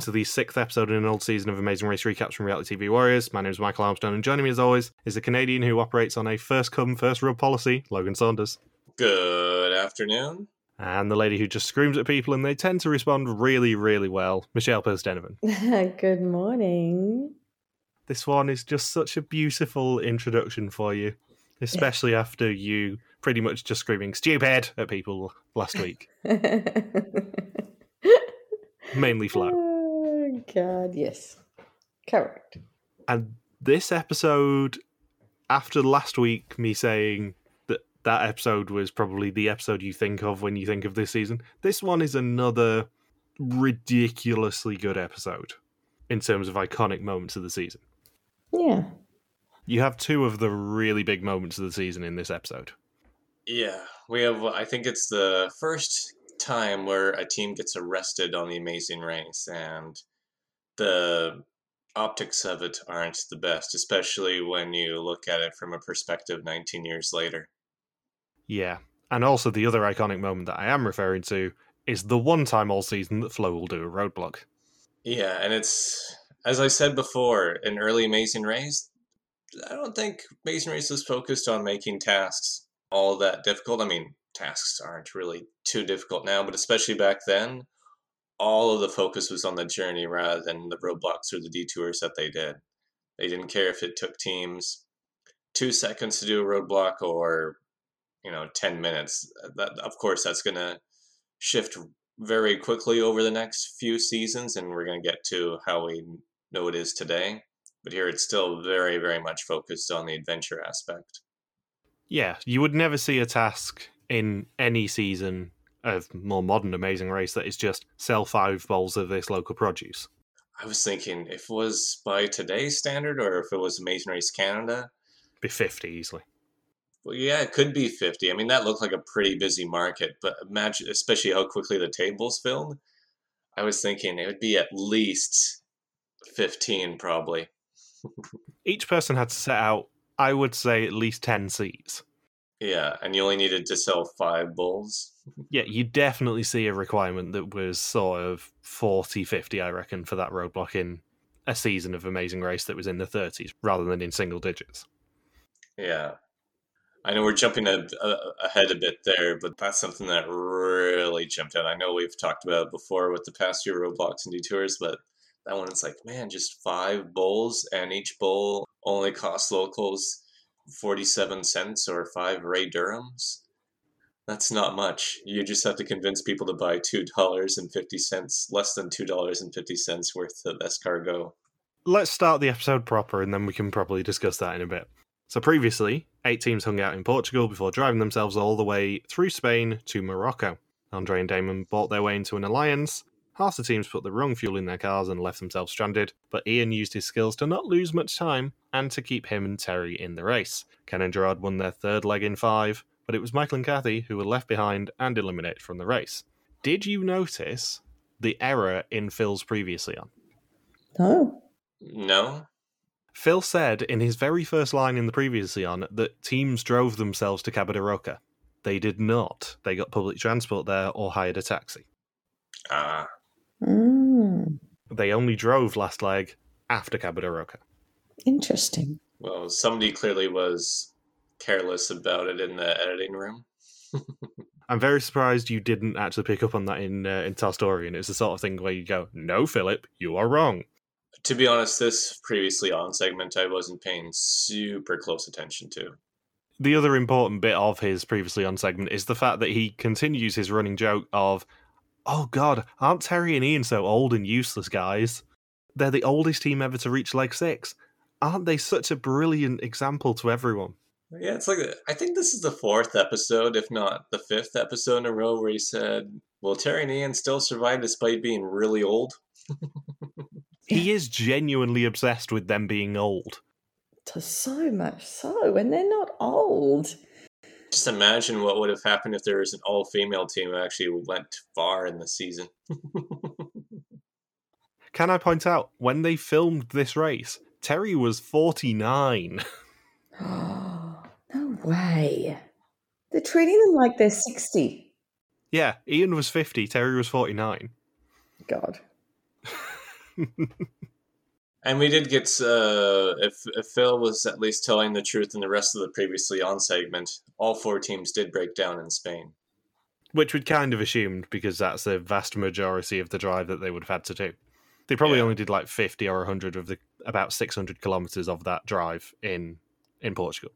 Welcome to the sixth episode in an old season of Amazing Race recaps from Reality TV Warriors. My name is Michael Armstrong, and joining me as always is a Canadian who operates on a first come, first rub policy, Logan Saunders. Good afternoon. And the lady who just screams at people and they tend to respond really, really well, Michelle Pearce Denovan. Good morning. This one is just such a beautiful introduction for you, especially after you pretty much just screaming stupid at people last week. Mainly Flo. Oh, God, yes. Correct. And this episode, after last week, me saying that that episode was probably the episode you think of when you think of this season, this one is another ridiculously good episode in terms of iconic moments of the season. Yeah. You have two of the really big moments of the season in this episode. Yeah, we have. I think it's the first time where a team gets arrested on the Amazing Race, and the optics of it aren't the best, especially when you look at it from a perspective 19 years later. Yeah. And also, the other iconic moment that I am referring to is the one time all season that Flo will do a roadblock. Yeah, and it's as I said before in early Amazing Race. I don't think Amazing Race was focused on making tasks all that difficult. I mean, tasks aren't really too difficult now, but especially back then, all of the focus was on the journey rather than the roadblocks or the detours that they did. They didn't care if it took teams two seconds to do a roadblock or you know 10 minutes. That of course that's going to shift very quickly over the next few seasons and we're going to get to how we know it is today. But here it's still very very much focused on the adventure aspect. Yeah, you would never see a task in any season of more modern Amazing Race that is just sell five bowls of this local produce. i was thinking if it was by today's standard or if it was amazing race canada Be 50 easily. Well, yeah, it could be 50. I mean, that looked like a pretty busy market, but imagine, especially how quickly the tables filled. I was thinking it would be at least 15, probably. Each person had to set out, I would say, at least 10 seats. Yeah, and you only needed to sell five bowls. Yeah, you definitely see a requirement that was sort of 40, 50, I reckon, for that roadblock in a season of Amazing Race that was in the 30s rather than in single digits. Yeah. I know we're jumping a, a, ahead a bit there, but that's something that really jumped out. I know we've talked about before with the past year roadblocks and detours, but that one is like, man, just five bowls, and each bowl only costs locals 47 cents or five Ray Durhams. That's not much. You just have to convince people to buy $2.50, less than $2.50 worth of escargot. Let's start the episode proper and then we can probably discuss that in a bit. So, previously, eight teams hung out in Portugal before driving themselves all the way through Spain to Morocco. Andre and Damon bought their way into an alliance. Half the teams put the wrong fuel in their cars and left themselves stranded, but Ian used his skills to not lose much time and to keep him and Teri in the race. Ken and Gerard won their third leg in five, but it was Michael and Kathy who were left behind and eliminated from the race. Did you notice the error in Phil's previously on? No. No? Phil said in his very first line in the previously on that teams drove themselves to Cabo de Roca. They did not. They got public transport there or hired a taxi. Ah, Mm, They only drove last leg after Cabo de Roca. interesting. well, somebody clearly was careless about it in the editing room. I'm very surprised you didn't actually pick up on that in uh, in Talstorian. It's the sort of thing where you go, "No, Philip, you are wrong." To be honest, this previously on segment I wasn't paying super close attention to. The other important bit of his previously on segment is the fact that he continues his running joke of, "Oh God, aren't Teri and Ian so old and useless, guys? They're the oldest team ever to reach leg six. Aren't they such a brilliant example to everyone?" Yeah, it's like I think this is the fourth episode, if not the fifth episode in a row, where he said, "Will Teri and Ian still survive despite being really old?" He is genuinely obsessed with them being old. To so much so, and they're not old. Just imagine what would have happened if there was an all-female team who actually went far in the season. Can I point out when they filmed this race, Teri was 49. no way. They're treating them like they're 60. yeah, Ian was 50, Teri was 49. God. And we did get uh, if if Phil was at least telling the truth in the rest of the previously on segment, all four teams did break down in Spain. Which we'd kind of assumed because that's the vast majority of the drive that they would have had to do. They probably Yeah. only did like 50 or 100 of the about 600 kilometers of that drive in in Portugal.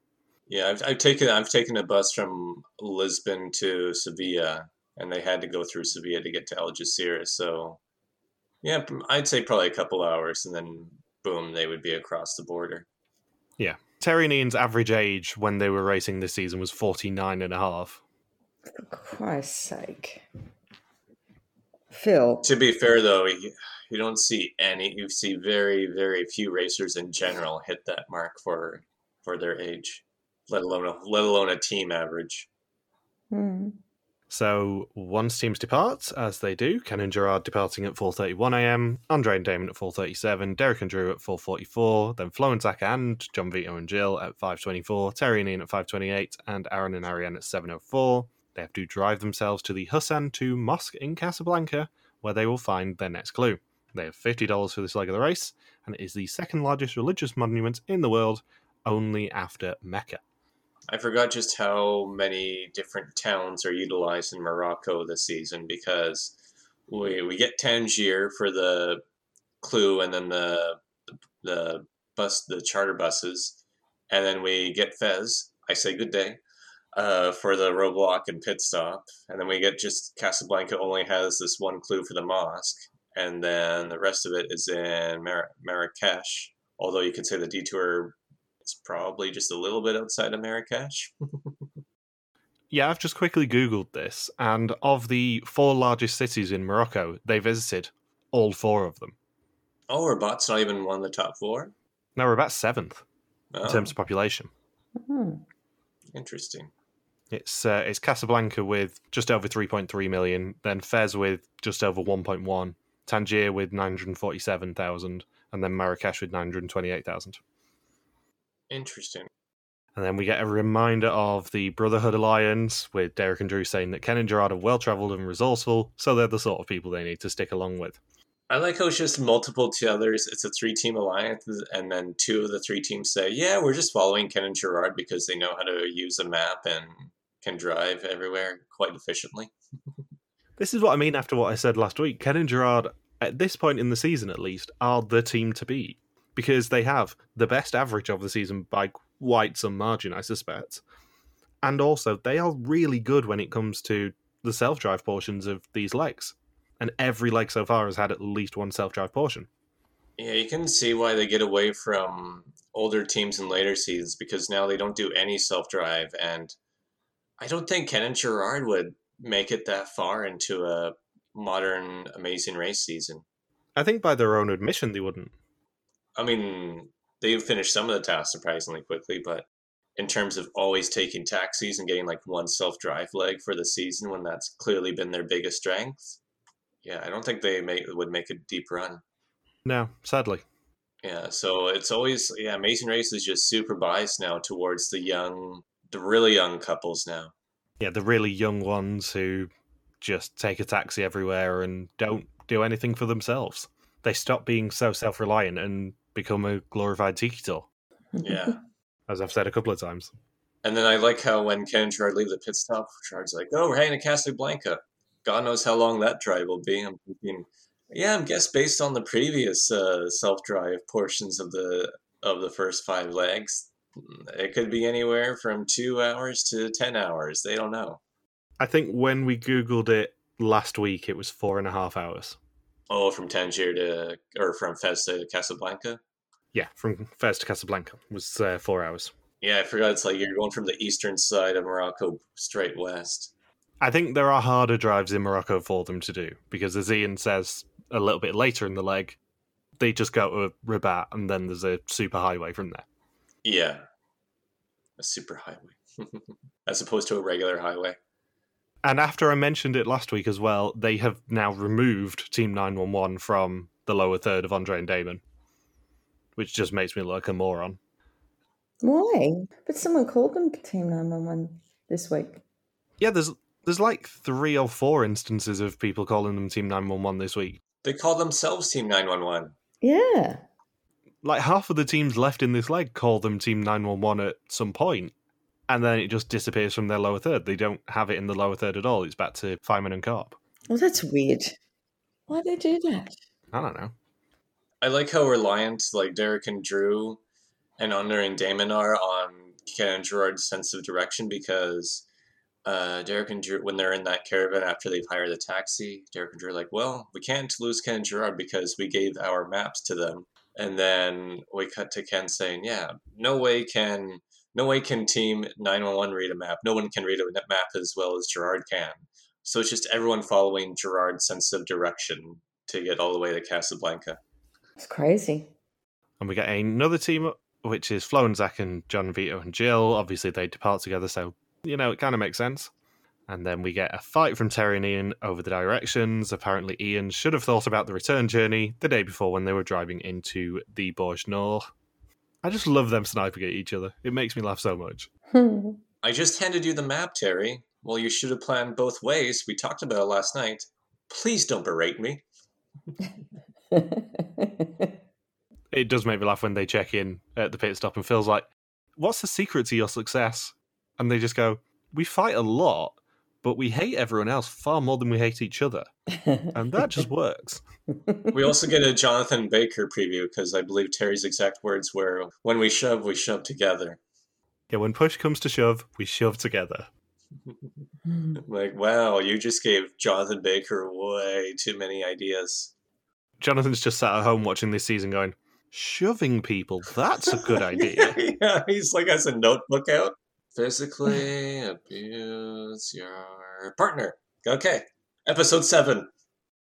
Yeah, I've, I've taken I've taken a bus from Lisbon to Sevilla, and they had to go through Sevilla to get to Algeciras. So, yeah, I'd say probably a couple hours, and then boom, they would be across the border. Yeah. Teri and Ian's average age when they were racing this season was 49 and a half. For Christ's sake. Phil. To be fair, though, you, you don't see any. You see very very few racers in general hit that mark for for their age, let alone a, let alone a team average. Hmm. So once teams depart, as they do, Ken and Gerard departing at 4.31am, Andre and Damon at 4.37, Derek and Drew at 4.44, then Flo and Zach and John Vito and Jill at 5.24, Teri and Ian at 5.28, and Aaron and Arianne at 7.04. They have to drive themselves to the Hassan II Mosque in Casablanca, where they will find their next clue. They have $50 for this leg of the race, and it is the second largest religious monument in the world, only after Mecca. I forgot just how many different towns are utilized in Morocco this season because we we get Tangier for the clue and then the the bus the charter buses and then we get Fez. I say good day. Uh, for the roadblock and pit stop, and then we get just Casablanca only has this one clue for the mosque, and then the rest of it is in Mar- Marrakesh. Although you could say the detour it's probably just a little bit outside of Marrakesh. Yeah, I've just quickly Googled this, and of the four largest cities in Morocco, they visited all four of them. Oh, Rabat's not even one of the top four. No, we're about seventh Oh, in terms of population. Hmm. interesting. It's uh, it's Casablanca with just over 3.3 million, then Fez with just over 1.1, Tangier with 947,000, and then Marrakesh with 928,000. Interesting. And then we get a reminder of the Brotherhood Alliance with Derek and Drew saying that Ken and Gerard are well travelled and resourceful, so they're the sort of people they need to stick along with. I like how it's just multiple to others. It's a three team alliance, and then two of the three teams say, Yeah, we're just following Ken and Gerard because they know how to use a map and can drive everywhere quite efficiently. This is what I mean after what I said last week. Ken and Gerard, at this point in the season at least, are the team to beat because they have the best average of the season by quite some margin, I suspect. And also, they are really good when it comes to the self drive portions of these legs. And every leg so far has had at least one self drive portion. Yeah, you can see why they get away from older teams in later seasons because now they don't do any self drive. And I don't think Ken and Gerard would make it that far into a modern Amazing Race season. I think by their own admission, they wouldn't. I mean, they finished some of the tasks surprisingly quickly, but in terms of always taking taxis and getting like one self drive leg for the season when that's clearly been their biggest strength, yeah, I don't think they make, would make a deep run. No, sadly. Yeah, so it's always yeah, Amazing Race is just super biased now towards the young, the really young couples now. Yeah, the really young ones who just take a taxi everywhere and don't do anything for themselves. They stop being so self reliant and become a glorified tiki tour, Yeah. as I've said a couple of times. And then I like how when Ken and Gerard leave the pit stop, Gerard's like, "Oh, we're heading to Casablanca. God knows how long that drive will be." I'm thinking, yeah, I'm guess based on the previous uh, self-drive portions of the of the first five legs, it could be anywhere from two hours to ten hours. They don't know. I think when we Googled it last week, it was four and a half hours. Oh, from Tangier to or from Fez to Casablanca. Yeah, from Fez to Casablanca was uh, four hours. Yeah, I forgot. It's like you're going from the eastern side of Morocco straight west. I think there are harder drives in Morocco for them to do because, as Ian says a little bit later in the leg, they just go to Rabat and then there's a super highway from there. Yeah, a super highway, as opposed to a regular highway. And after I mentioned it last week as well, they have now removed Team 911 from the lower third of Andre and Damon, which just makes me look like a moron. Why? But someone called them Team 911 this week. Yeah, there's there's like three or four instances of people calling them Team 911 this week. They call themselves Team 911. Yeah. Like half of the teams left in this leg call them Team 911 at some point, and then it just disappears from their lower third. They don't have it in the lower third at all. It's back to Fireman and Corp. Well, that's weird. Why'd they do that? I don't know. I like how reliant like Derek and Drew and Andre and Damon are on Ken and Gerard's sense of direction because uh, Derek and Drew, when they're in that caravan after they've hired the taxi, Derek and Drew are like, well, we can't lose Ken and Gerard because we gave our maps to them. And then we cut to Ken saying, yeah, no way can no way can Team 911 read a map. No one can read a map as well as Gerard can. So it's just everyone following Gerard's sense of direction to get all the way to Casablanca. It's crazy. And we get another team up, which is Flo and Zach and John Vito and Jill. Obviously, they depart together, so, you know, it kind of makes sense. And then we get a fight from Teri and Ian over the directions. Apparently, Ian should have thought about the return journey the day before when they were driving into the Borj Nord. I just love them sniping at each other. It makes me laugh so much. I just handed you the map, Teri. Well, you should have planned both ways. We talked about it last night. Please don't berate me. It does make me laugh when they check in at the pit stop and Phil's like, What's the secret to your success? And they just go, We fight a lot, but we hate everyone else far more than we hate each other. And that just works. We also get a Jonathan Baker preview because I believe Teri's exact words were when we shove, we shove together. Yeah, when push comes to shove, we shove together. Like, wow, you just gave Jonathan Baker way too many ideas. Jonathan's just sat at home watching this season going, Shoving people, that's a good idea. yeah, he's like has a notebook out. Physically abuse your partner. Okay. Episode seven.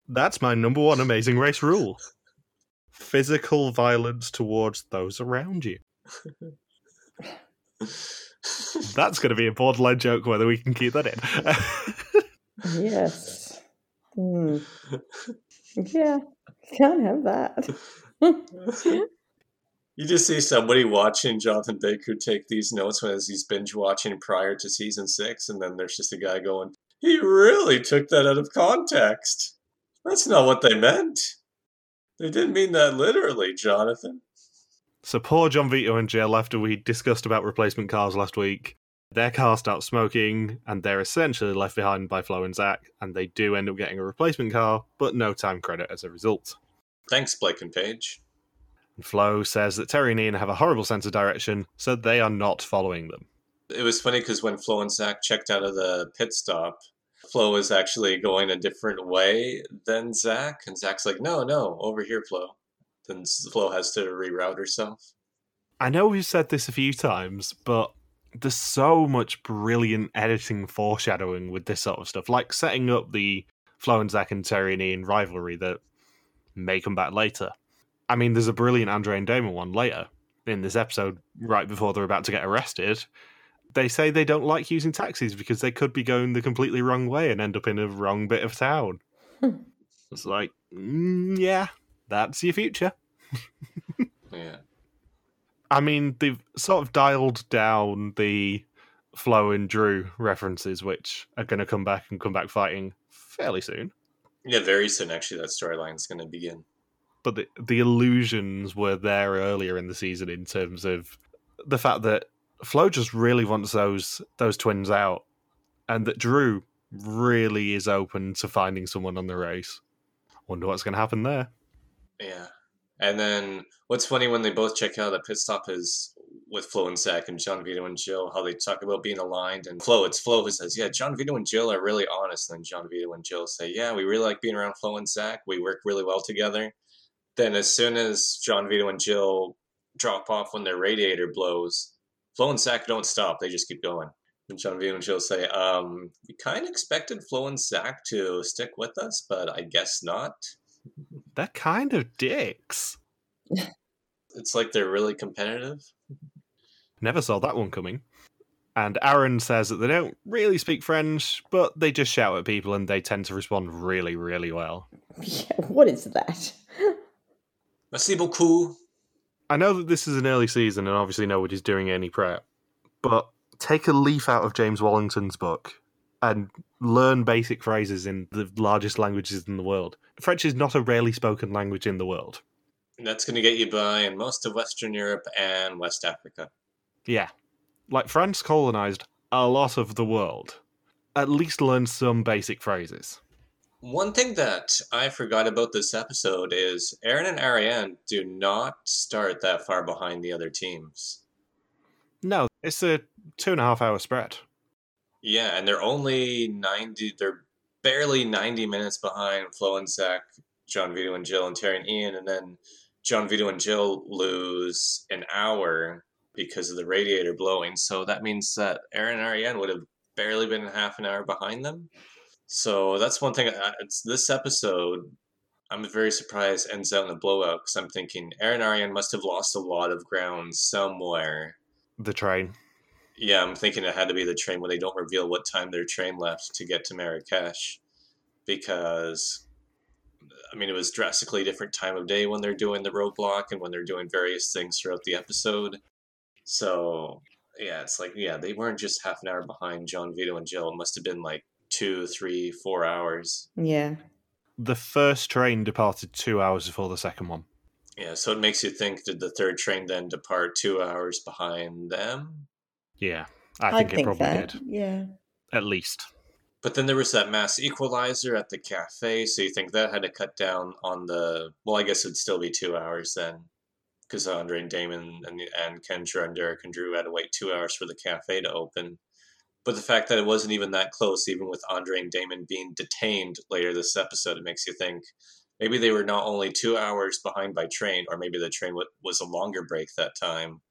That's my number one amazing race rule. Physical violence towards those around you. That's going to be a borderline joke whether we can keep that in. yes. Hmm. Yeah. Can't have that. You just see somebody watching Jonathan Baker take these notes as he's binge watching prior to season six, and then there's just a guy going, He really took that out of context. That's not what they meant. They didn't mean that literally, Jonathan. so poor John Vito and Jill, after we discussed about replacement cars last week, their car starts smoking, and they're essentially left behind by Flo and Zach, and they do end up getting a replacement car, but no time credit as a result. Thanks, Blake and Paige. And Flo says that Teri and Ian have a horrible sense of direction, so they are not following them. It was funny because when Flo and Zach checked out of the pit stop, Flo was actually going a different way than Zach, and Zach's like, "No, no, over here, Flo." Then Flo has to reroute herself. I know we've said this a few times, but there's so much brilliant editing foreshadowing with this sort of stuff, like setting up the Flo and Zach and Teri and Ian rivalry that may come back later. I mean, there's a brilliant Andre and Damon one later in this episode, right before they're about to get arrested. They say they don't like using taxis because they could be going the completely wrong way and end up in a wrong bit of town. Hmm. it's like, mm, yeah, that's your future. Yeah. I mean, they've sort of dialed down the Flo and Drew references, which are going to come back and come back fighting fairly soon. Yeah, very soon, actually, that storyline's going to begin. But the, the illusions were there earlier in the season in terms of the fact that Flo just really wants those those twins out, and that Drew really is open to finding someone on the race. Wonder what's going to happen there. Yeah. And then what's funny when they both check out the pit stop is with Flo and Zach and John Vito and Jill, how they talk about being aligned. And Flo, it's Flo who says, Yeah, John Vito and Jill are really honest. And then John Vito and Jill say, Yeah, we really like being around Flo and Zach. We work really well together. Then as soon as John Vito and Jill drop off when their radiator blows, Flo and Zach don't stop. They just keep going. And John Vito and Jill say, um, we kind of expected Flo and Zach to stick with us, but I guess not. They're kind of dicks. It's like they're really competitive. Never saw that one coming. And Aaron says that they don't really speak French, but they just shout at people and they tend to respond really, really well. Yeah, what is that? Merci beaucoup. I know that this is an early season and obviously nobody's doing any prep, but take a leaf out of James Wallington's book and learn basic phrases in the largest languages in the world. French is not a rarely spoken language in the world. That's going to get you by in most of Western Europe and West Africa. Yeah. Like France colonized a lot of the world. At least learn some basic phrases. One thing that I forgot about this episode is Aaron and Arianne do not start that far behind the other teams. No, it's a two and a half hour spread. Yeah, and they're only 90, they're barely 90 minutes behind Flo and Zach, John Vito and Jill, and Teri and Ian. And then John Vito and Jill lose an hour because of the radiator blowing. So that means that Aaron and Arianne would have barely been half an hour behind them. So that's one thing. uh, It's this episode. I'm very surprised ends out in a blowout because I'm thinking Aaron Arianne must have lost a lot of ground somewhere. The train. Yeah, I'm thinking it had to be the train when they don't reveal what time their train left to get to Marrakesh, because I mean it was drastically different time of day when they're doing the roadblock and when they're doing various things throughout the episode. So yeah, it's like yeah, they weren't just half an hour behind John Vito and Jill. It must have been like two, three, four hours. Yeah. The first train departed two hours before the second one. Yeah, so it makes you think: Did the third train then depart two hours behind them? Yeah, I I think think, it probably that. did. Yeah. At least. But then there was that mass equalizer at the cafe, so you think that had to cut down on the. Well, I guess it'd still be two hours then, because Andre and Damon and, and Kendra and Derek and Drew had to wait two hours for the cafe to open. But the fact that it wasn't even that close, even with Andre and Damon being detained later this episode, it makes you think maybe they were not only two hours behind by train, or maybe the train was a longer break that time,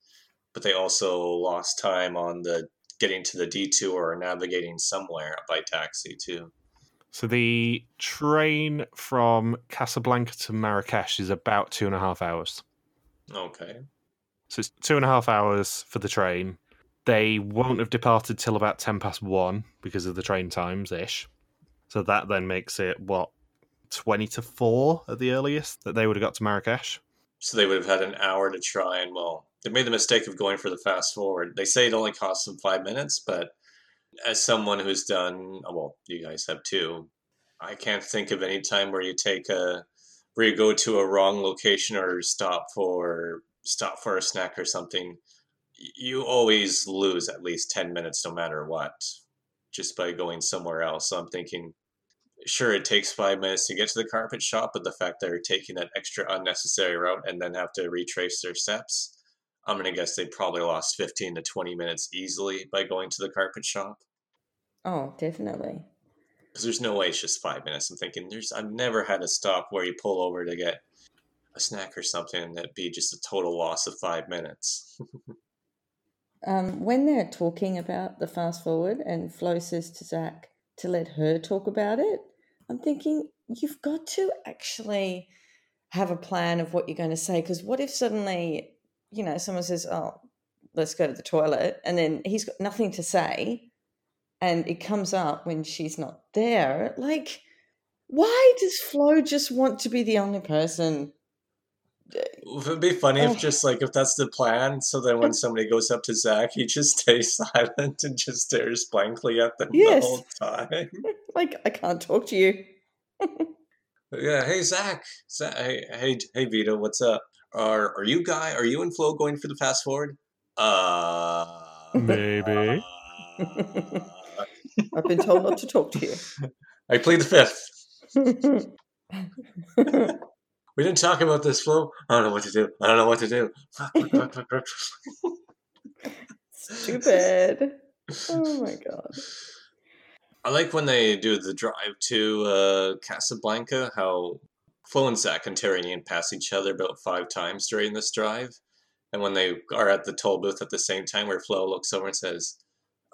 but they also lost time on the getting to the detour or navigating somewhere by taxi too. So the train from Casablanca to Marrakesh is about two and a half hours. Okay. So it's two and a half hours for the train. They won't have departed till about ten past one because of the train times ish. So that then makes it what twenty to four at the earliest that they would have got to Marrakesh. So they would have had an hour to try and well, they made the mistake of going for the fast forward. They say it only costs them five minutes, but as someone who's done oh, well, you guys have too, I can't think of any time where you take a where you go to a wrong location or stop for stop for a snack or something. You always lose at least ten minutes no matter what, just by going somewhere else. So I'm thinking sure it takes five minutes to get to the carpet shop but the fact they're taking that extra unnecessary route and then have to retrace their steps i'm going to guess they probably lost 15 to 20 minutes easily by going to the carpet shop Oh, definitely. because there's no way it's just five minutes i'm thinking there's i've never had a stop where you pull over to get a snack or something and that'd be just a total loss of five minutes Um, when they're talking about the fast forward and Flo says to Zach to let her talk about it, I'm thinking you've got to actually have a plan of what you're going to say. Because what if suddenly, you know, someone says, Oh, let's go to the toilet, and then he's got nothing to say, and it comes up when she's not there? Like, why does Flo just want to be the only person? It'd be funny if just like if that's the plan. So then when somebody goes up to Zach, he just stays silent and just stares blankly at them Yes. the whole time. Like, I can't talk to you. Yeah, hey Zach. Zach hey, hey, hey Vito, what's up? Are are you guy? Are you and Flo going for the fast forward? Uh, Maybe. uh, I've been told not to talk to you. I plead the fifth. We didn't talk about this, Flo. I don't know what to do. I don't know what to do. Stupid. Oh my god. I like when they do the drive to uh, Casablanca, how Flo and Zach and Teri and Ian pass each other about five times during this drive. And when they are at the toll booth at the same time, where Flo looks over and says,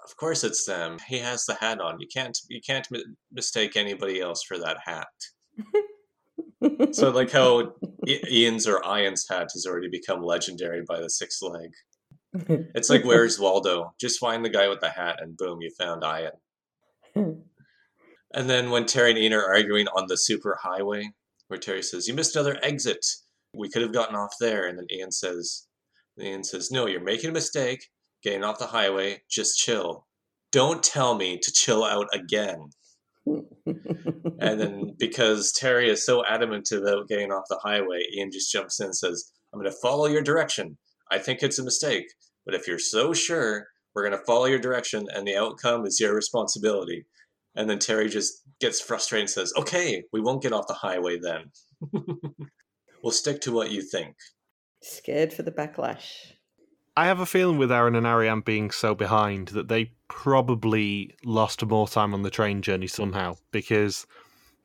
"Of course it's them. He has the hat on. You can't you can't mi- mistake anybody else for that hat." So like how Ian's or Ian's hat has already become legendary by the sixth leg. It's like Where's Waldo? Just find the guy with the hat, and boom, you found Ian. And then when Teri and Ian are arguing on the super highway, where Teri says, You missed another exit. We could have gotten off there. And then Ian says, Ian says, No, you're making a mistake. Getting off the highway, just chill. Don't tell me to chill out again. And then because Teri is so adamant about getting off the highway, Ian just jumps in and says, I'm going to follow your direction. I think it's a mistake, but if you're so sure, we're going to follow your direction and the outcome is your responsibility. And then Teri just gets frustrated and says, Okay, we won't get off the highway then. we'll stick to what you think. Scared for the backlash. I have a feeling with Aaron and Arianne being so behind that they probably lost more time on the train journey somehow because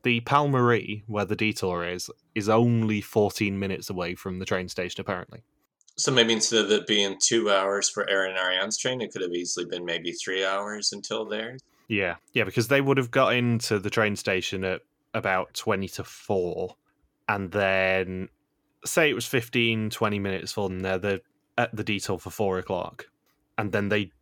the Palmeraie, where the detour is, is only 14 minutes away from the train station, apparently. So maybe instead of it being two hours for Aaron and Arianne's train, it could have easily been maybe three hours until theirs. Yeah, yeah, because they would have got into the train station at about 20 to 4, and then say it was 15, 20 minutes for them there, at the detour for 4 o'clock, and then they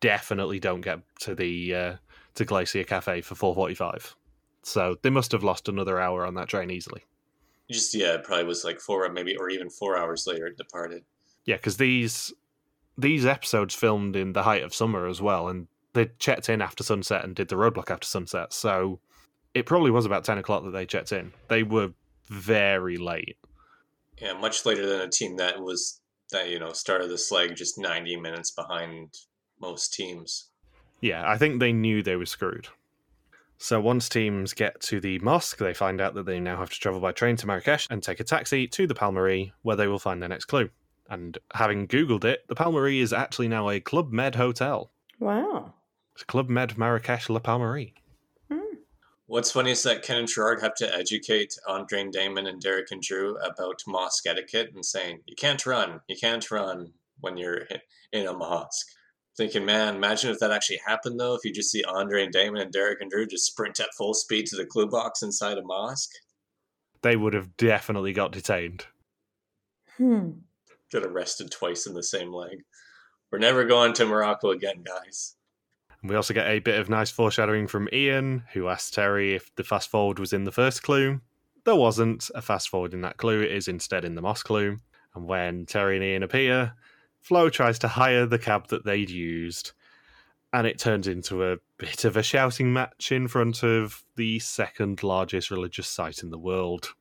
definitely don't get to the uh, to Glacier Cafe for 4.45. So they must have lost another hour on that train easily. Just, yeah, it probably was like four, maybe, or even four hours later it departed. Yeah, because these these episodes filmed in the height of summer as well, and they checked in after sunset and did the roadblock after sunset. So it probably was about ten o'clock that they checked in. They were very late. Yeah, much later than a team that was that you know started the leg just ninety minutes behind most teams. Yeah, I think they knew they were screwed. So once teams get to the mosque, they find out that they now have to travel by train to Marrakesh and take a taxi to the Palmeraie, where they will find their next clue. And having Googled it, the Palmeraie is actually now a Club Med hotel. Wow. It's Club Med Marrakesh La Palmeraie. What's funny is that Ken and Gerard have to educate Andre and Damon and Derek and Drew about mosque etiquette and saying you can't run, you can't run when you're in a mosque. Thinking, man, imagine if that actually happened though. If you just see Andre and Damon and Derek and Drew just sprint at full speed to the clue box inside a mosque, They would have definitely got detained. Hmm. get arrested twice in the same leg. We're never going to Morocco again, guys. And we also get a bit of nice foreshadowing from Ian, who asked Teri if the fast forward was in the first clue. There wasn't a fast forward in that clue, it is instead in the Moss clue. And when Teri and Ian appear, Flo tries to hire the cab that they'd used. And it turns into a bit of a shouting match in front of the second largest religious site in the world.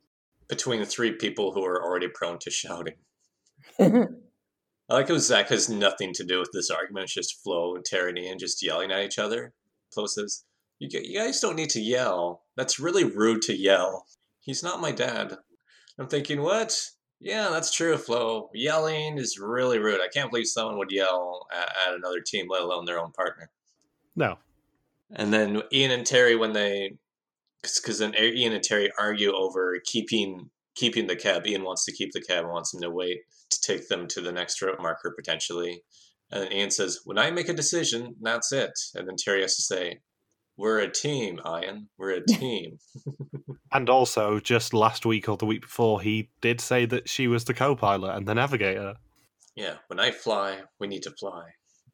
Between the three people who are already prone to shouting. I like how Zach has nothing to do with this argument. It's just Flo and Teri and just yelling at each other. Flo says, you, you guys don't need to yell. That's really rude to yell. He's not my dad. I'm thinking, what? Yeah, that's true, Flo. Yelling is really rude. I can't believe someone would yell at, at another team, let alone their own partner. No. And then Ian and Teri, when they, because then Ian and Teri argue over keeping keeping the cab. Ian wants to keep the cab and wants him to wait to take them to the next route marker potentially. And then Ian says, "When I make a decision, that's it." And then Teri has to say, "We're a team, Ian. We're a team." And also, just last week or the week before, he did say that she was the co pilot and the navigator. yeah, when I fly, we need to fly.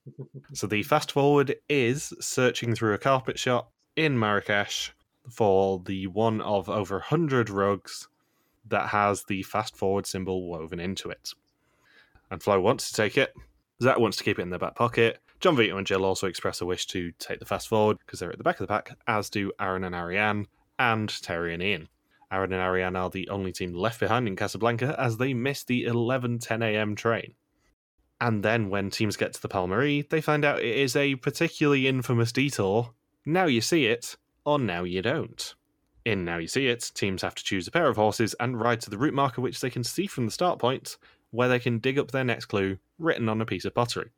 So the fast forward is searching through a carpet shop in Marrakesh for the one of over 100 rugs that has the fast forward symbol woven into it. And Flo wants to take it. Zach wants to keep it in their back pocket. John Vito and Jill also express a wish to take the fast forward because they're at the back of the pack, as do Aaron and Arianne and Teri and Ian. Aaron and Arianne are the only team left behind in Casablanca as they miss the 11:10 a.m. train. And then when teams get to the Palmeraie, they find out it is a particularly infamous detour. Now you see it, or now you don't. In Now You See It, teams have to choose a pair of horses and ride to the route marker which they can see from the start point, where they can dig up their next clue written on a piece of pottery.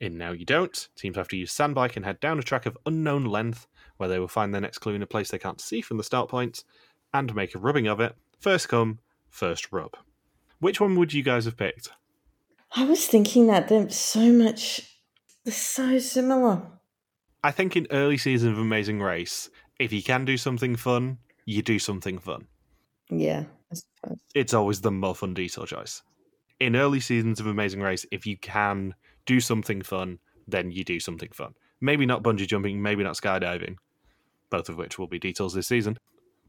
In Now You Don't, teams have to use sandbike and head down a track of unknown length, where they will find their next clue in a place they can't see from the start point, and make a rubbing of it. First come, first rub. Which one would you guys have picked? I was thinking that they're so much, they're so similar. I think in early season of Amazing Race, if you can do something fun, you do something fun. Yeah, I suppose. It's always the more fun detail choice. In early seasons of Amazing Race, if you can do something fun, then you do something fun. Maybe not bungee jumping, maybe not skydiving, both of which will be details this season.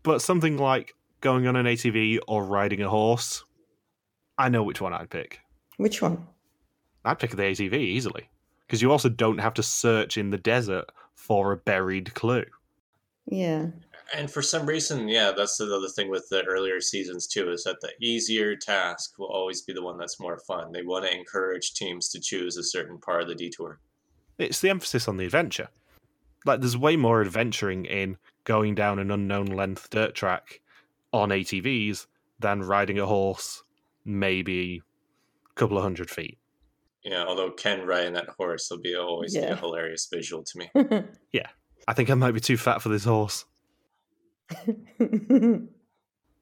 But something like going on an ATV or riding a horse, I know which one I'd pick. Which one? I'd pick the ATV easily. Because you also don't have to search in the desert for a buried clue. Yeah. And for some reason, yeah, that's the other thing with the earlier seasons too, is that the easier task will always be the one that's more fun. They want to encourage teams to choose a certain part of the detour. It's the emphasis on the adventure. Like, there's way more adventuring in going down an unknown length dirt track on ATVs than riding a horse maybe a couple of hundred feet. Yeah, although Ken riding that horse will be always be a hilarious visual to me. Yeah. I think I might be too fat for this horse.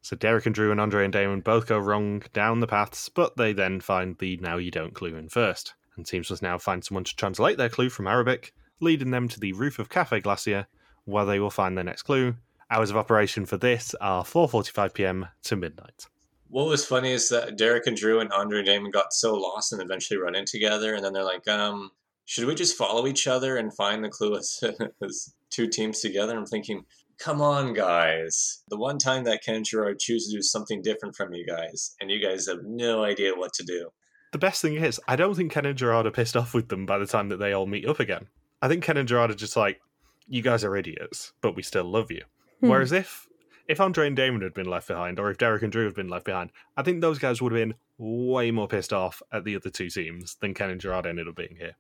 So Derek and Drew and Andre and Damon both go wrong down the paths, but they then find the now you don't clue in first. And teams must now find someone to translate their clue from Arabic, leading them to the roof of Cafe Glacier, where they will find their next clue. Hours of operation for this are 4:45 p.m. to midnight. What was funny is that Derek and Drew and Andre and Damon got so lost and eventually run in together, and then they're like, um, should we just follow each other and find the clue as, as two teams together? I'm thinking, come on, guys. The one time that Ken and Gerard choose to do something different from you guys, and you guys have no idea what to do. The best thing is, I don't think Ken and Gerard are pissed off with them by the time that they all meet up again. I think Ken and Gerard are just like, you guys are idiots, but we still love you. Hmm. Whereas if if Andre and Damon had been left behind, or if Derek and Drew had been left behind, I think those guys would have been way more pissed off at the other two teams than Ken and Gerard ended up being here.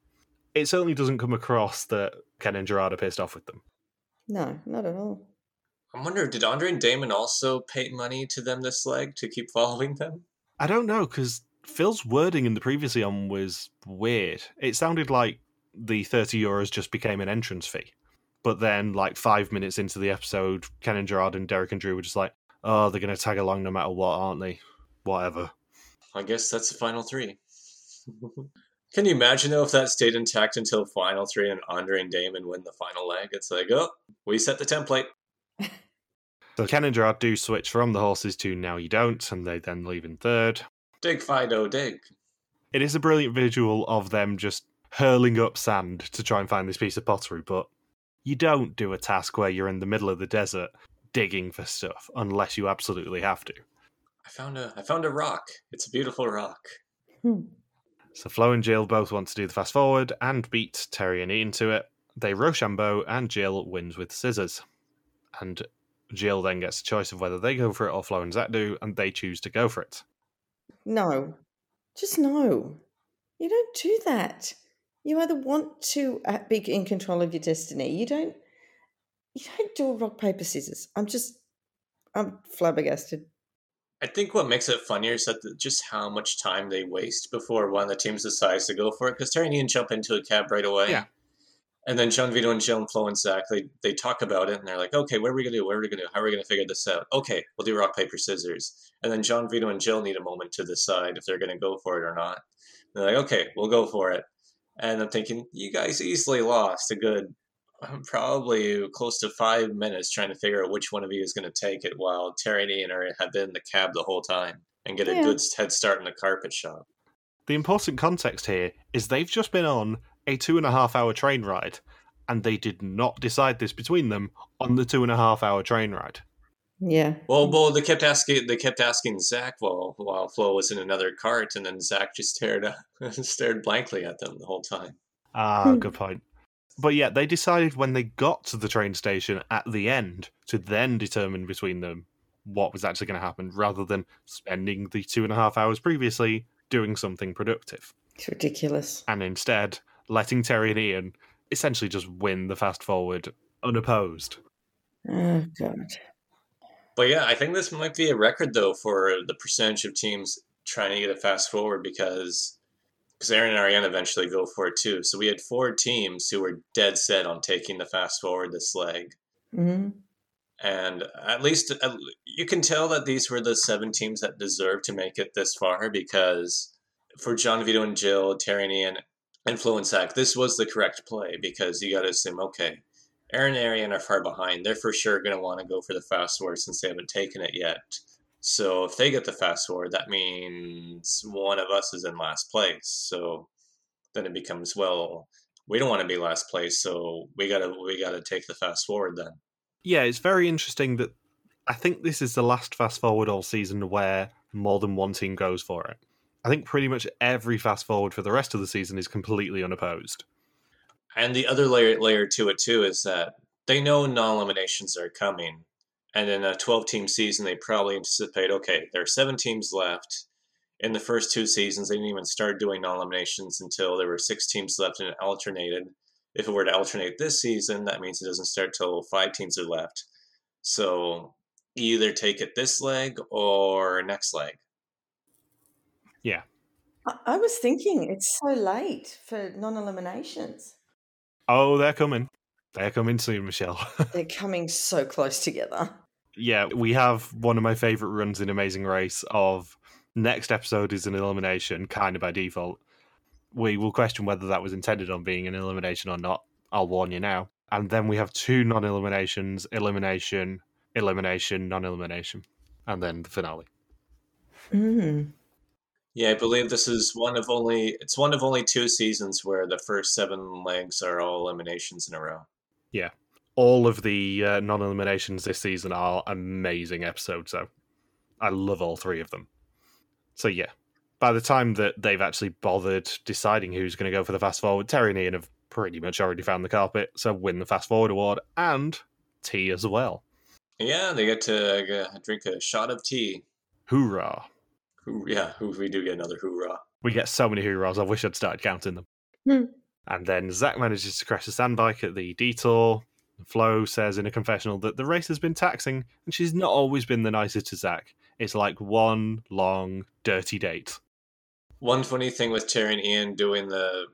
It certainly doesn't come across that Ken and Gerard are pissed off with them. No, not at all. I wonder, did Andre and Damon also pay money to them this leg to keep following them? I don't know because Phil's wording in the previous on was weird. It sounded like the thirty euros just became an entrance fee, but then like five minutes into the episode, Ken and Gerard and Derek and Drew were just like, "Oh, they're going to tag along no matter what, aren't they? Whatever." I guess that's the final three. Can you imagine though if that stayed intact until final three and Andre and Damon win the final leg? It's like, oh, we set the template. So Ken and Gerard do switch from the horses to now you don't, and they then leave in third. Dig Fido, dig. It is a brilliant visual of them just hurling up sand to try and find this piece of pottery, but you don't do a task where you're in the middle of the desert digging for stuff unless you absolutely have to. I found a I found a rock. It's a beautiful rock. Hmm. So Flo and Jill both want to do the fast forward and beat Teri and Ian to it. They Rochambeau and Jill wins with scissors. And Jill then gets a choice of whether they go for it or Flo and Zach do, and they choose to go for it. No. Just no. You don't do that. You either want to uh, be in control of your destiny. You don't. You don't do a rock paper scissors. I'm just. I'm flabbergasted. I think what makes it funnier is that the, just how much time they waste before one of the teams decides to go for it. Because Teri and Ian jump into a cab right away. Yeah. And then John Vito and Jill and Flo and Zach, they, they talk about it and they're like, okay, what are we going to do? What are we going to do? How are we going to figure this out? Okay, we'll do rock, paper, scissors. And then John Vito and Jill need a moment to decide if they're going to go for it or not. They're like, okay, we'll go for it. And I'm thinking, you guys easily lost a good, probably close to five minutes trying to figure out which one of you is going to take it while Teri and Ian are, have been in the cab the whole time and get a good head start in the carpet shop. The important context here is they've just been on a two and a half hour train ride, and they did not decide this between them on the two and a half hour train ride. Yeah. Well, well, they kept asking. They kept asking Zach while while Flo was in another cart, and then Zach just stared stared blankly at them the whole time. Ah, Hmm. good point. But yeah, they decided when they got to the train station at the end to then determine between them what was actually going to happen rather than spending the two and a half hours previously doing something productive. It's ridiculous. And instead, letting Teri and Ian essentially just win the fast forward unopposed. Oh, God. But yeah, I think this might be a record though for the percentage of teams trying to get a fast forward because because Aaron and Arianne eventually go for it too. So we had four teams who were dead set on taking the fast forward this leg. hmm and at least you can tell that these were the seven teams that deserved to make it this far because for John Vito and Jill, Teri and Ian, and Flo and this was the correct play because you got to assume, okay, Aaron and Arianne are far behind. They're for sure going to want to go for the fast forward since they haven't taken it yet. So if they get the fast forward, that means one of us is in last place. So then it becomes, well, we don't want to be last place, so we gotta we gotta take the fast forward then. Yeah, it's very interesting that I think this is the last fast forward all season where more than one team goes for it. I think pretty much every fast forward for the rest of the season is completely unopposed. And the other layer layer to it too is that they know non eliminations are coming. And in a 12 team season, they probably anticipate okay, there are seven teams left. In the first two seasons, they didn't even start doing non eliminations until there were six teams left and it alternated. If it were to alternate this season, that means it doesn't start till five teams are left. So either take it this leg or next leg. Yeah. I, I was thinking it's so late for non eliminations. Oh, they're coming. They're coming soon, Michelle. They're coming so close together. Yeah, we have one of my favorite runs in Amazing Race of next episode is an elimination, kind of by default. We will question whether that was intended on being an elimination or not. I'll warn you now. And then we have two non eliminations elimination, elimination, non elimination, and then the finale. Mm. Yeah, I believe this is one of only it's one of only two seasons where the first seven legs are all eliminations in a row. Yeah. All of the uh, non eliminations this season are amazing episodes, though. I love all three of them. So, yeah. By the time that they've actually bothered deciding who's going to go for the fast forward, Teri and Ian have pretty much already found the carpet, so win the fast forward award and tea as well. Yeah, they get to uh, drink a shot of tea. Hoorah. Hoo- yeah, we do get another hoorah. We get so many hoorahs, I wish I'd started counting them. Hmm. And then Zach manages to crash a sandbike at the detour. Flo says in a confessional that the race has been taxing and she's not always been the nicest to Zach. It's like one long, dirty date. One funny thing with Teri and Ian doing the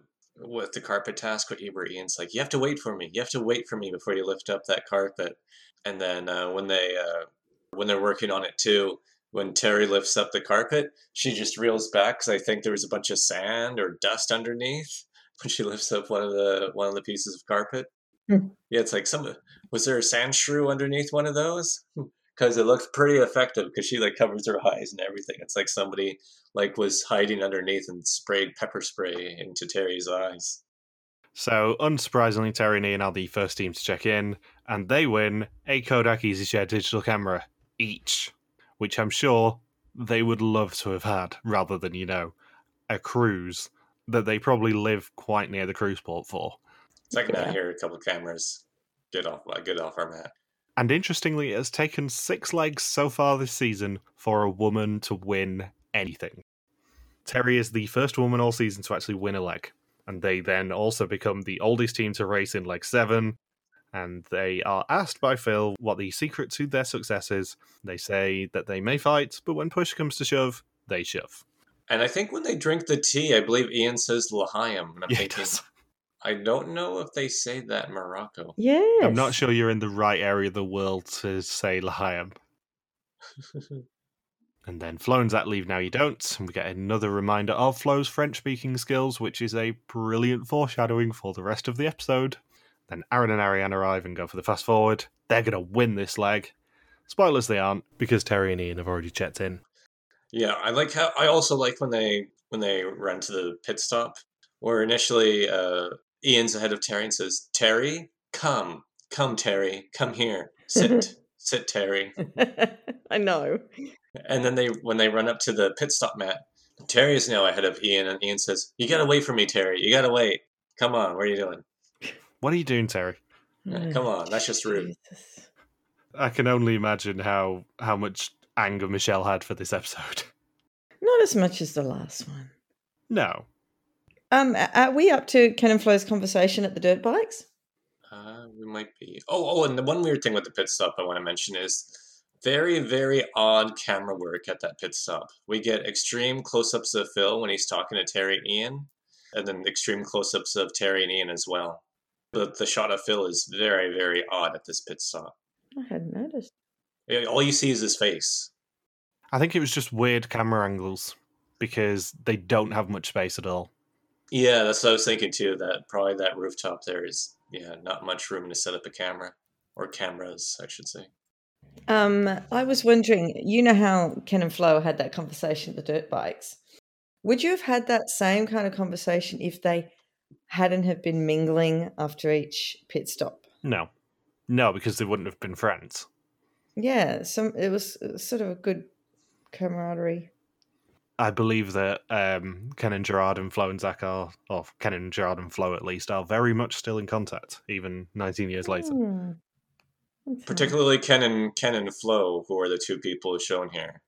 with the carpet task with Eber Ian's like, you have to wait for me. You have to wait for me before you lift up that carpet. And then uh, when they uh, when they're working on it too, when Teri lifts up the carpet, she just reels back because I think there was a bunch of sand or dust underneath when she lifts up one of the one of the pieces of carpet. Hmm. Yeah, it's like some was there a sand shrew underneath one of those? Because it looks pretty effective because she like covers her eyes and everything. It's like somebody like was hiding underneath and sprayed pepper spray into Teri's eyes. So, unsurprisingly, Teri and Ian are the first team to check in, and they win a Kodak EasyShare digital camera each, which I'm sure they would love to have had rather than, you know, a cruise that they probably live quite near the cruise port for. Second Yeah. out here, a couple of cameras. Get off, get off our mat. And interestingly, it has taken six legs so far this season for a woman to win anything. Teri is the first woman all season to actually win a leg, and they then also become the oldest team to race in leg seven. And they are asked by Phil what the secret to their success is. They say that they may fight, but when push comes to shove, they shove. And I think when they drink the tea, I believe Ian says L'chaim. And I'm Yeah, thinking, does. I don't know if they say that in Morocco. Yes. I'm not sure you're in the right area of the world to say L'chaim. And then Flo and Zach leave now you don't, and we get another reminder of Flo's French speaking skills, which is a brilliant foreshadowing for the rest of the episode. Then Aaron and Arianne arrive and go for the fast forward. They're going to win this leg. Spoilers they aren't, because Teri and Ian have already checked in. Yeah, I like how I also like when they when they run to the pit stop, where initially uh, Ian's ahead of Teri and says, "Teri, come, come, Teri, come here, sit, sit, Teri." I know. And then they when they run up to the pit stop mat, Teri is now ahead of Ian, and Ian says, "You gotta wait for me, Teri. You gotta wait. Come on, what are you doing? What are you doing, Teri? Yeah, come on, that's just rude." Jesus. I can only imagine how, how much anger Michelle had for this episode. Not as much as the last one. No. Um, are we up to Ken and Flo's conversation at the dirt bikes? Uh, we might be. Oh, oh, and the one weird thing with the pit stop I want to mention is very, very odd camera work at that pit stop. We get extreme close-ups of Phil when he's talking to Teri and Ian, and then extreme close-ups of Teri and Ian as well. But the shot of Phil is very, very odd at this pit stop. I hadn't noticed. All you see is his face. I think it was just weird camera angles because they don't have much space at all. Yeah, that's what I was thinking too. That probably that rooftop there is yeah not much room to set up a camera or cameras, I should say. Um, I was wondering, you know how Ken and Flo had that conversation at the dirt bikes? Would you have had that same kind of conversation if they hadn't have been mingling after each pit stop? No. No, because they wouldn't have been friends. Yeah, some it was, it was sort of a good camaraderie. I believe that um, Ken and Gerard and Flo and Zach are, or Ken and Gerard and Flo at least, are very much still in contact, even 19 years later. Hmm. Okay. Particularly Ken and Ken and Flo, who are the two people shown here.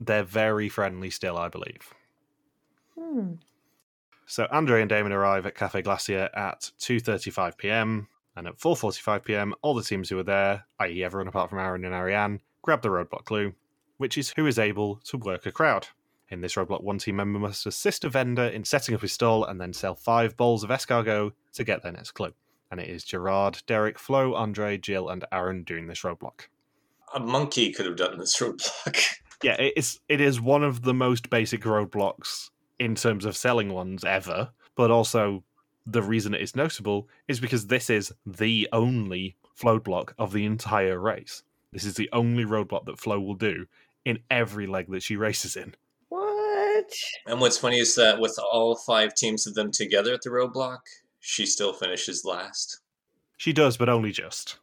They're very friendly still, I believe. Hmm. So Andre and Damon arrive at Cafe Glacier at 2:35 p.m. and at 4:45 p.m. all the teams who are there, i.e. everyone apart from Aaron and Arianne, grab the roadblock clue, which is who is able to work a crowd. In this roadblock, one team member must assist a vendor in setting up his stall and then sell five bowls of escargot to get their next clue. And it is Gerard, Derek, Flo, Andre, Jill, and Aaron doing this roadblock. A monkey could have done this roadblock. Yeah, it is. It is one of the most basic roadblocks in terms of selling ones ever. But also, the reason it is notable is because this is the only float block of the entire race. This is the only roadblock that Flo will do in every leg that she races in. What? and what's funny is that with all five teams of them together at the roadblock, she still finishes last. She does, but only just.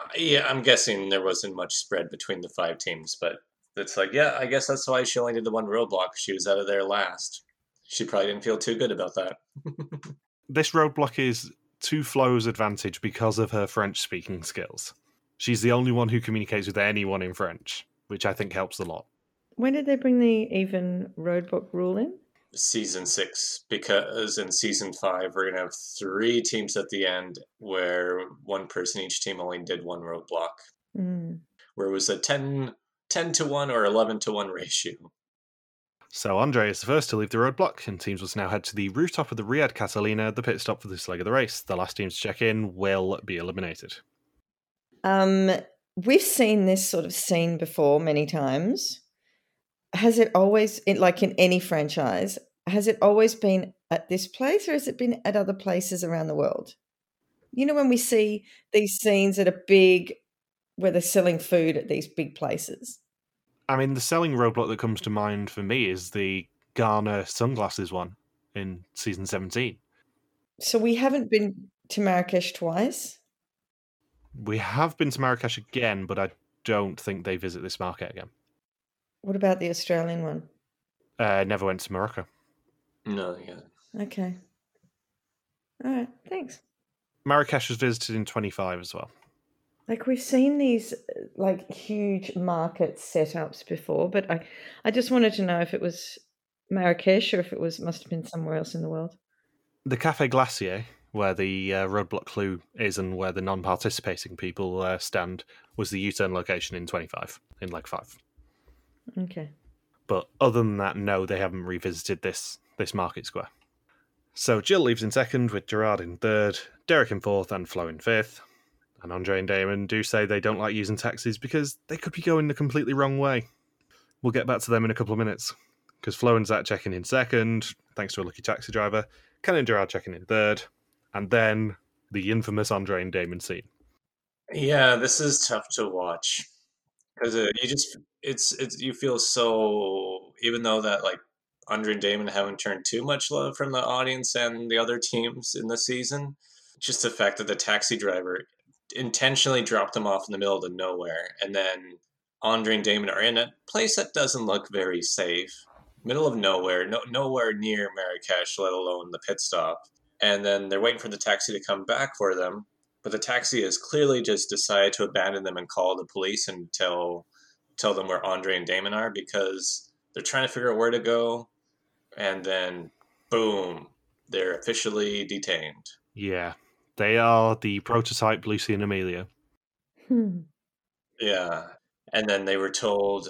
Uh, yeah, I'm guessing there wasn't much spread between the five teams, but it's like, yeah, I guess that's why she only did the one roadblock. She was out of there last. She probably didn't feel too good about that. This roadblock is to Flo's advantage because of her French speaking skills. She's the only one who communicates with anyone in French, which I think helps a lot. When did they bring the even roadblock rule in? season six because in season five we're gonna have three teams at the end where one person each team only did one roadblock Mm. where it was a 10, 10 to 1 or 11 to 1 ratio So Andre is the first to leave the roadblock, and teams must now head to the rooftop of the Riyadh Catalina, the pit stop for this leg of the race. The last teams to check in will be eliminated. Um, we've seen this sort of scene before many times. Has it always, in- like in any franchise, has it always been at this place or has it been at other places around the world? You know, when we see these scenes that are big, where they're selling food at these big places. I mean, the selling roadblock that comes to mind for me is the Ghana sunglasses one in season 17. So we haven't been to Marrakesh twice. We have been to Marrakesh again, but I don't think they visit this market again. What about the Australian one? Uh, never went to Morocco. no yeah Okay. All right. Thanks. Marrakesh was visited in 25 as well. Like we've seen these uh, like huge market setups before, but I, I just wanted to know if it was Marrakesh or if it was must have been somewhere else in the world. The Cafe Glacier, where the uh, roadblock clue is and where the non participating people uh, stand, was the U turn location in 25, in leg 5. Okay. But other than that, no, they haven't revisited this this market square. So Jill leaves in second, with Gerard in third, Derek in fourth, and Flo in fifth. And Andre and Damon do say they don't like using taxis because they could be going the completely wrong way. We'll get back to them in a couple of minutes. Because Flo and Zach checking in second, thanks to a lucky taxi driver. Ken and Gerard checking in third. And then the infamous Andre and Damon scene. yeah this is tough to watch because uh, you just it's it's you feel so even though that like andre and damon haven't turned too much love from the audience and the other teams in the season just the fact that the taxi driver intentionally dropped them off in the middle of nowhere and then andre and damon are in a place that doesn't look very safe middle of nowhere no, nowhere near marrakesh let alone the pit stop and then they're waiting for the taxi to come back for them but the taxi has clearly just decided to abandon them and call the police and tell tell them where andre and damon are because they're trying to figure out where to go and then boom they're officially detained Yeah, they are the prototype Lucy and Amelia. Hmm. Yeah, and then they were told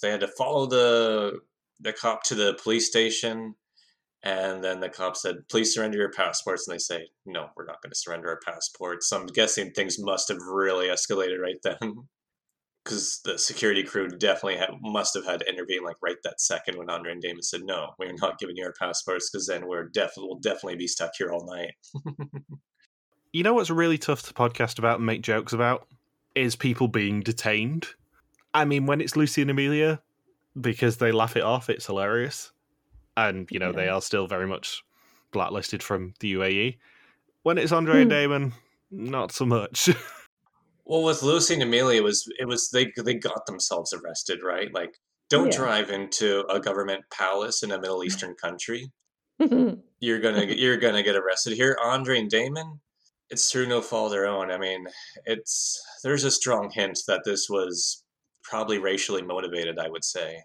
they had to follow the the cop to the police station, and then the cop said, "Please surrender your passports." And they say, "No, we're not going to surrender our passports." So I'm guessing things must have really escalated right then, because the security crew definitely had, must have had to intervene like right that second when Andre and Damon said, "No, we're not giving you our passports," because then we're definitely we'll definitely be stuck here all night. You know what's really tough to podcast about and make jokes about? Is people being detained. I mean, when it's Lucy and Amelia, because they laugh it off, it's hilarious. And, you know, they are still very much blacklisted from the UAE. When it's Andre and Hmm. Damon, not so much. Well, with Lucy and Amelia, it was it was they they got themselves arrested, right? Like Don't Yeah. drive into a government palace in a Middle Eastern country. You're gonna you're gonna get arrested here. Andre and Damon, it's through no fault of their own. I mean, it's there's a strong hint that this was probably racially motivated. I would say,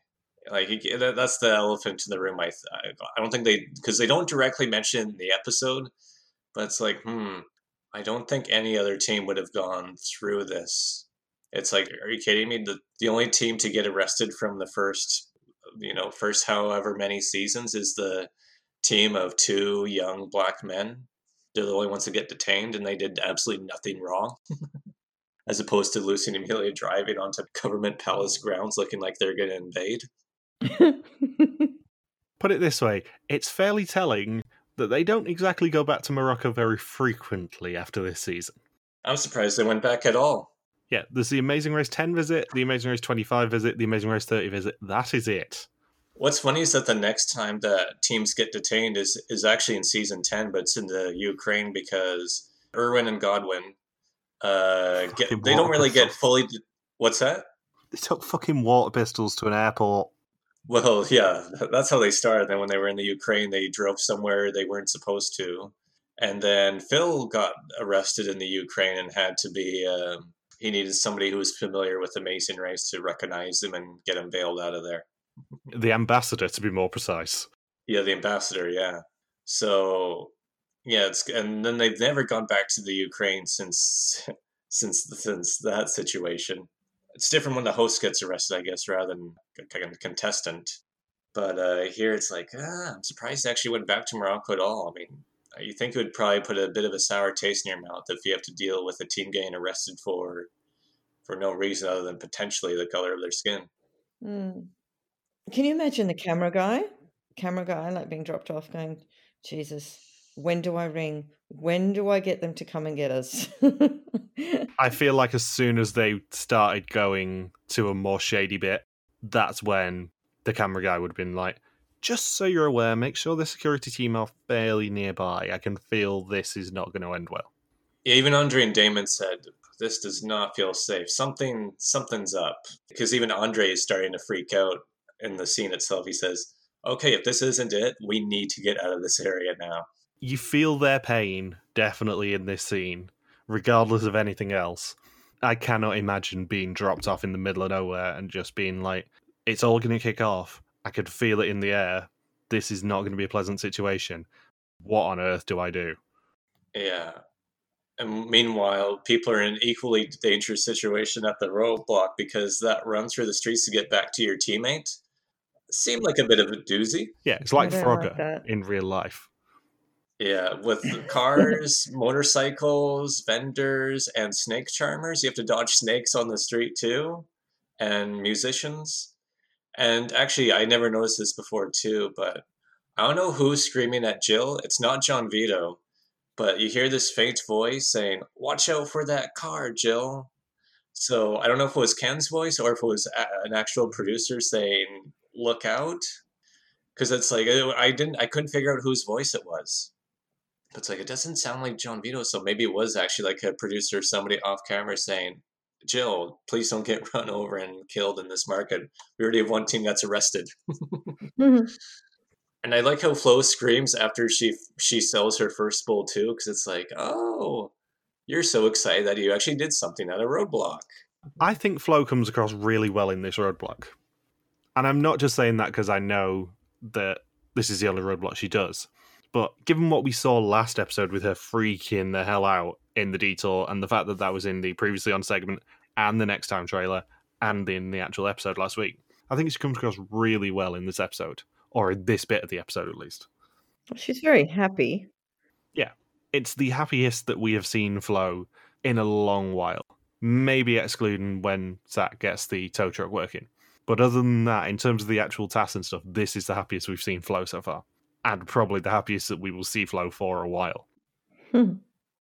like that- that's the elephant in the room. I I don't think they because they don't directly mention the episode, but it's like, hmm, I don't think any other team would have gone through this. It's like, are you kidding me? The the only team to get arrested from the first, you know, first however many seasons is the team of two young black men. They're the only ones to get detained, and they did absolutely nothing wrong. As opposed to Lucy and Amelia driving onto government palace grounds looking like they're going to invade. Put it this way it's fairly telling that they don't exactly go back to Morocco very frequently after this season. I'm surprised they went back at all. Yeah, there's the Amazing Race 10 visit, the Amazing Race 25 visit, the Amazing Race 30 visit. That is it. What's funny is that the next time that teams get detained is is actually in season ten, but it's in the Ukraine because Irwin and Godwin uh, get they don't water really get fully. de- What's that? They took fucking water pistols to an airport. Well, yeah, that's how they started. Then when they were in the Ukraine, they drove somewhere they weren't supposed to, and then Phil got arrested in the Ukraine and had to be. Um, he needed somebody who was familiar with the Mason race to recognize him and get him bailed out of there. The ambassador, to be more precise. Yeah, the ambassador. Yeah. So, yeah, it's and then they've never gone back to the Ukraine since since since that situation. It's different when the host gets arrested, I guess, rather than a contestant. But uh, here it's like, ah, I'm surprised actually went back to Morocco at all. I mean, you think it would probably put a bit of a sour taste in your mouth if you have to deal with a team getting arrested for for no reason other than potentially the color of their skin. Mm. Can you imagine the camera guy? Camera guy, like being dropped off, going, Jesus, when do I ring? When do I get them to come and get us? I feel like as soon as they started going to a more shady bit, that's when the camera guy would have been like, just so you're aware, make sure the security team are fairly nearby. I can feel this is not going to end well. Yeah, even Andre and Damon said this does not feel safe. Something something's up because even Andre is starting to freak out in the scene itself. He says, "Okay, if this isn't it, we need to get out of this area now." You feel their pain definitely in this scene, regardless of anything else. I cannot imagine being dropped off in the middle of nowhere and just being like, it's all going to kick off. I could feel it in the air. This is not going to be a pleasant situation. What on earth do I do? Yeah. And meanwhile, people are in an equally dangerous situation at the roadblock because that run through the streets to get back to your teammate seemed like a bit of a doozy. Yeah, it's like I don't like Frogger in real life. Yeah, with cars, motorcycles, vendors, and snake charmers. You have to dodge snakes on the street too, and musicians. And actually, I never noticed this before too, but I don't know who's screaming at Jill. It's not John Vito, but you hear this faint voice saying, Watch out for that car, Jill. So I don't know if it was Ken's voice or if it was an actual producer saying, Look out. Because it's like, I didn't, I couldn't figure out whose voice it was. But it's like it doesn't sound like John Vito, so maybe it was actually like a producer, somebody off camera saying, "Jill, please don't get run over and killed in this market. We already have one team that's arrested." Mm-hmm. And I like how Flo screams after she she sells her first bull too, because it's like, "Oh, you're so excited that you actually did something at a roadblock." I think Flo comes across really well in this roadblock. And I'm not just saying that because I know that this is the only roadblock she does. But given what we saw last episode with her freaking the hell out in the detour and the fact that that was in the previously on segment and the next time trailer and in the actual episode last week, I think she comes across really well in this episode, or in this bit of the episode at least. She's very happy. Yeah. It's the happiest that we have seen Flo in a long while. Maybe excluding when Zach gets the tow truck working. But other than that, in terms of the actual tasks and stuff, this is the happiest we've seen Flo so far. And probably the happiest that we will see Flo for a while. Hmm.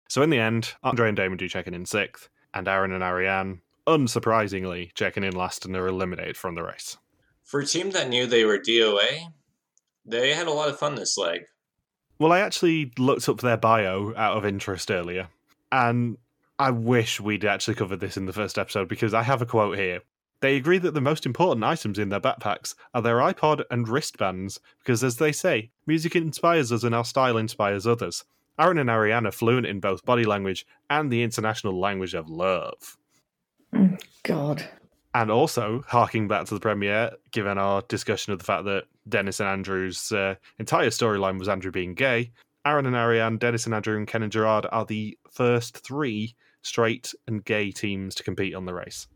So in the end, Andre and Damon do checking in sixth, and Aaron and Arianne, unsurprisingly, checking in last and are eliminated from the race. For a team that knew they were DOA, they had a lot of fun this leg. Well, I actually looked up their bio out of interest earlier, and I wish we'd actually covered this in the first episode because I have a quote here. They agree that the most important items in their backpacks are their iPod and wristbands, because as they say, music inspires us and our style inspires others. Aaron and Arianne are fluent in both body language and the international language of love. God. And also, harking back to the premiere, given our discussion of the fact that Dennis and Andrew's uh, entire storyline was Andrew being gay, Aaron and Arianne, Dennis and Andrew, and Ken and Gerard are the first three straight and gay teams to compete on the race.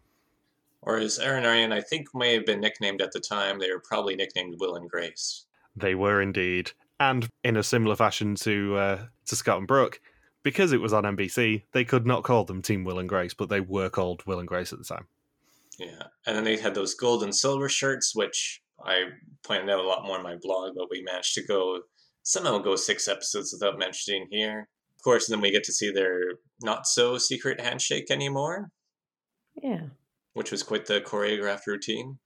Or as Aaron Arianne, I think, may have been nicknamed at the time, they were probably nicknamed Will and Grace. They were indeed. And in a similar fashion to uh, to Scott and Brooke, because it was on NBC, they could not call them Team Will and Grace, but they were called Will and Grace at the time. Yeah. And then they had those gold and silver shirts, which I pointed out a lot more in my blog, but we managed to go somehow go six episodes without mentioning here. Of course, then we get to see their not so secret handshake anymore, Yeah. Which was quite the choreographed routine.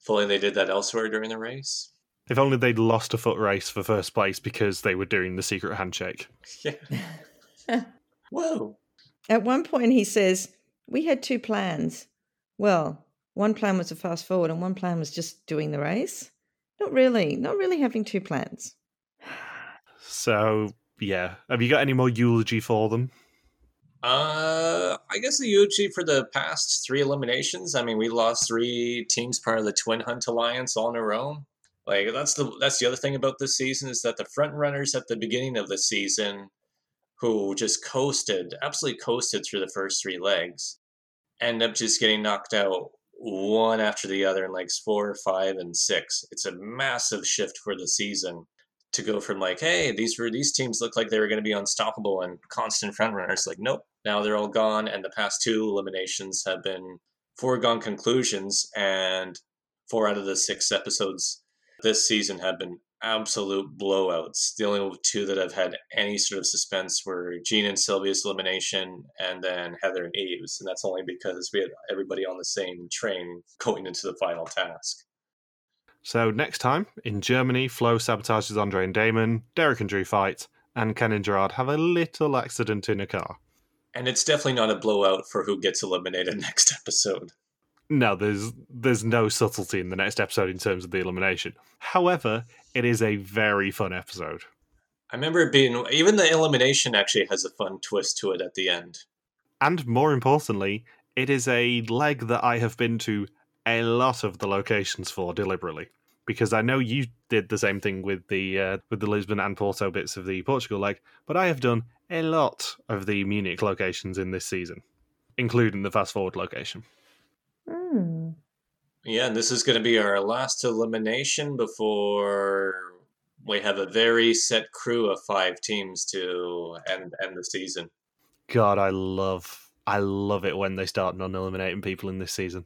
Fully, they did that elsewhere during the race. If only they'd lost a foot race for first place because they were doing the secret handshake. Yeah. Whoa. At one point, he says, We had two plans. Well, one plan was to fast forward, and one plan was just doing the race. Not really, not really having two plans. So, yeah. Have you got any more eulogy for them? Uh, I guess the eulogy for the past three eliminations. I mean, we lost three teams part of the Twin Hunt Alliance all in a row. Like that's the that's the other thing about this season is that the front runners at the beginning of the season, who just coasted, absolutely coasted through the first three legs, end up just getting knocked out one after the other in legs four, five, and six. It's a massive shift for the season to go from like, hey, these were these teams look like they were going to be unstoppable and constant front runners. Like, nope, now they're all gone, and the past two eliminations have been foregone conclusions, and four out of the six episodes this season have been absolute blowouts. The only two that have had any sort of suspense were Gene and Sylvia's elimination, and then Heather and Eve's, and that's only because we had everybody on the same train going into the final task. So, next time, in Germany, Flo sabotages Andre and Damon, Derek and Drew fight, and Ken and Gerard have a little accident in a car. And it's definitely not a blowout for who gets eliminated next episode. No, there's there's no subtlety in the next episode in terms of the elimination. However, it is a very fun episode. I remember it being even the elimination actually has a fun twist to it at the end. And more importantly, it is a leg that I have been to a lot of the locations for deliberately. Because I know you did the same thing with the uh, with the Lisbon and Porto bits of the Portugal leg, but I have done a lot of the Munich locations in this season, including the fast forward location. Hmm. Yeah, and this is going to be our last elimination before we have a very set crew of five teams to end end the season. God, I love I love it when they start non-eliminating people in this season.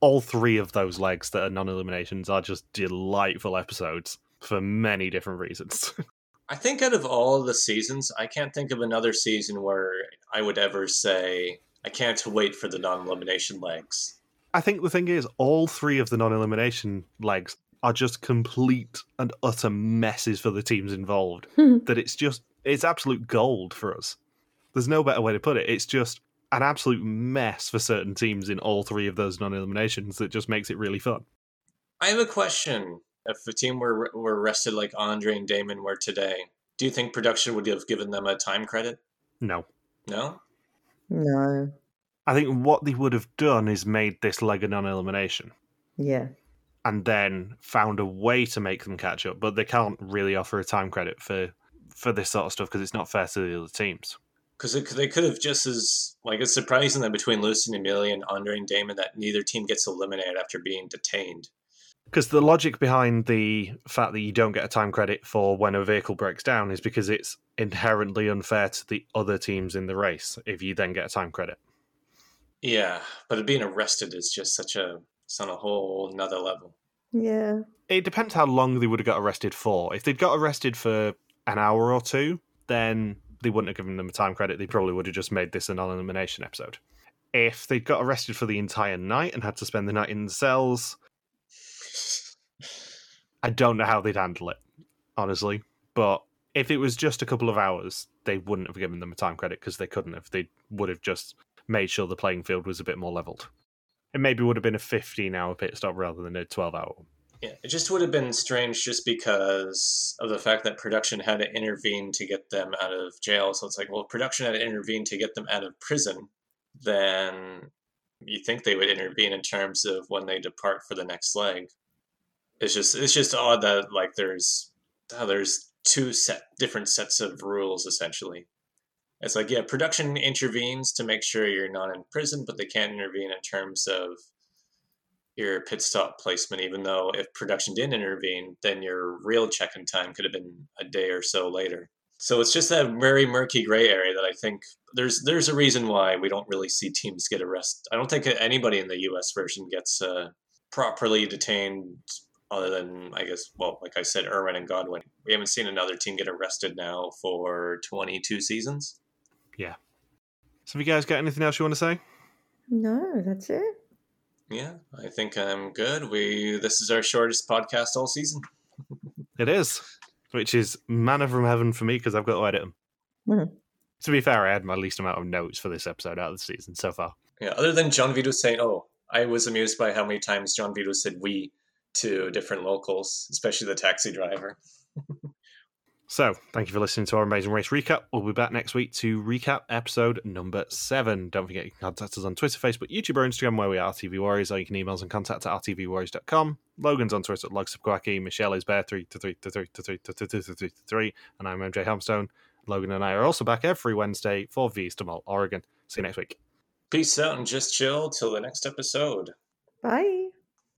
All three of those legs that are non-eliminations are just delightful episodes for many different reasons. I think out of all the seasons, I can't think of another season where I would ever say I can't wait for the non-elimination legs. I think the thing is, all three of the non-elimination legs are just complete and utter messes for the teams involved. that it's just it's absolute gold for us. There's no better way to put it. It's just an absolute mess for certain teams in all three of those non-eliminations that just makes it really fun. I have a question. If a team were were arrested like Andre and Damon were today, do you think production would have given them a time credit? No. No. No. I think what they would have done is made this leg a non-elimination. Yeah. and then found a way to make them catch up, but they can't really offer a time credit for for this sort of stuff because it's not fair to the other teams. Because they could have just as like it's surprising that between Lucy and Amelia and Andre and Damon that neither team gets eliminated after being detained. Because the logic behind the fact that you don't get a time credit for when a vehicle breaks down is because it's inherently unfair to the other teams in the race if you then get a time credit. Yeah, but being arrested is just such a it's on a whole another level. Yeah. It depends how long they would have got arrested for. If they'd got arrested for an hour or two, then they wouldn't have given them a time credit. They probably would have just made this a non elimination episode. If they'd got arrested for the entire night and had to spend the night in the cells, I don't know how they'd handle it, honestly. But if it was just a couple of hours, they wouldn't have given them a time credit because they couldn't have. They would have just made sure the playing field was a bit more leveled. it maybe would have been a 15 hour pit stop rather than a 12 hour. Yeah, it just would have been strange just because of the fact that production had to intervene to get them out of jail. So it's like, well, production had to intervene to get them out of prison. Then you think they would intervene in terms of when they depart for the next leg. It's just it's just odd that like there's there's two set different sets of rules essentially. It's like yeah, production intervenes to make sure you're not in prison, but they can't intervene in terms of your pit stop placement, even though if production didn't intervene, then your real check-in time could have been a day or so later. So it's just that very murky gray area that I think there's there's a reason why we don't really see teams get arrested. I don't think anybody in the U.S. version gets uh, properly detained, other than I guess, well, like I said, Irwin and Godwin. We haven't seen another team get arrested now for 22 seasons. Yeah. So, have you guys got anything else you want to say? No, that's it. Yeah, I think I'm good. We this is our shortest podcast all season. it is, which is manna from heaven for me because I've got to edit them. Mm. To be fair, I had my least amount of notes for this episode out of the season so far. Yeah, other than John Vito saying, "Oh, I was amused by how many times John Vito said we to different locals, especially the taxi driver." So, thank you for listening to our amazing race recap. We'll be back next week to recap episode number seven. Don't forget you can contact us on Twitter, Facebook, YouTube, or Instagram where we are RTV Warriors, or you can email us and contact at rtvwarriors.com. Logan's on Twitter at Logsubquacky. Michelle is bear three. And I'm MJ Hamstone. Logan and I are also back every Wednesday for Vista Mall, Oregon. See you next week. Peace out and just chill till the next episode. Bye.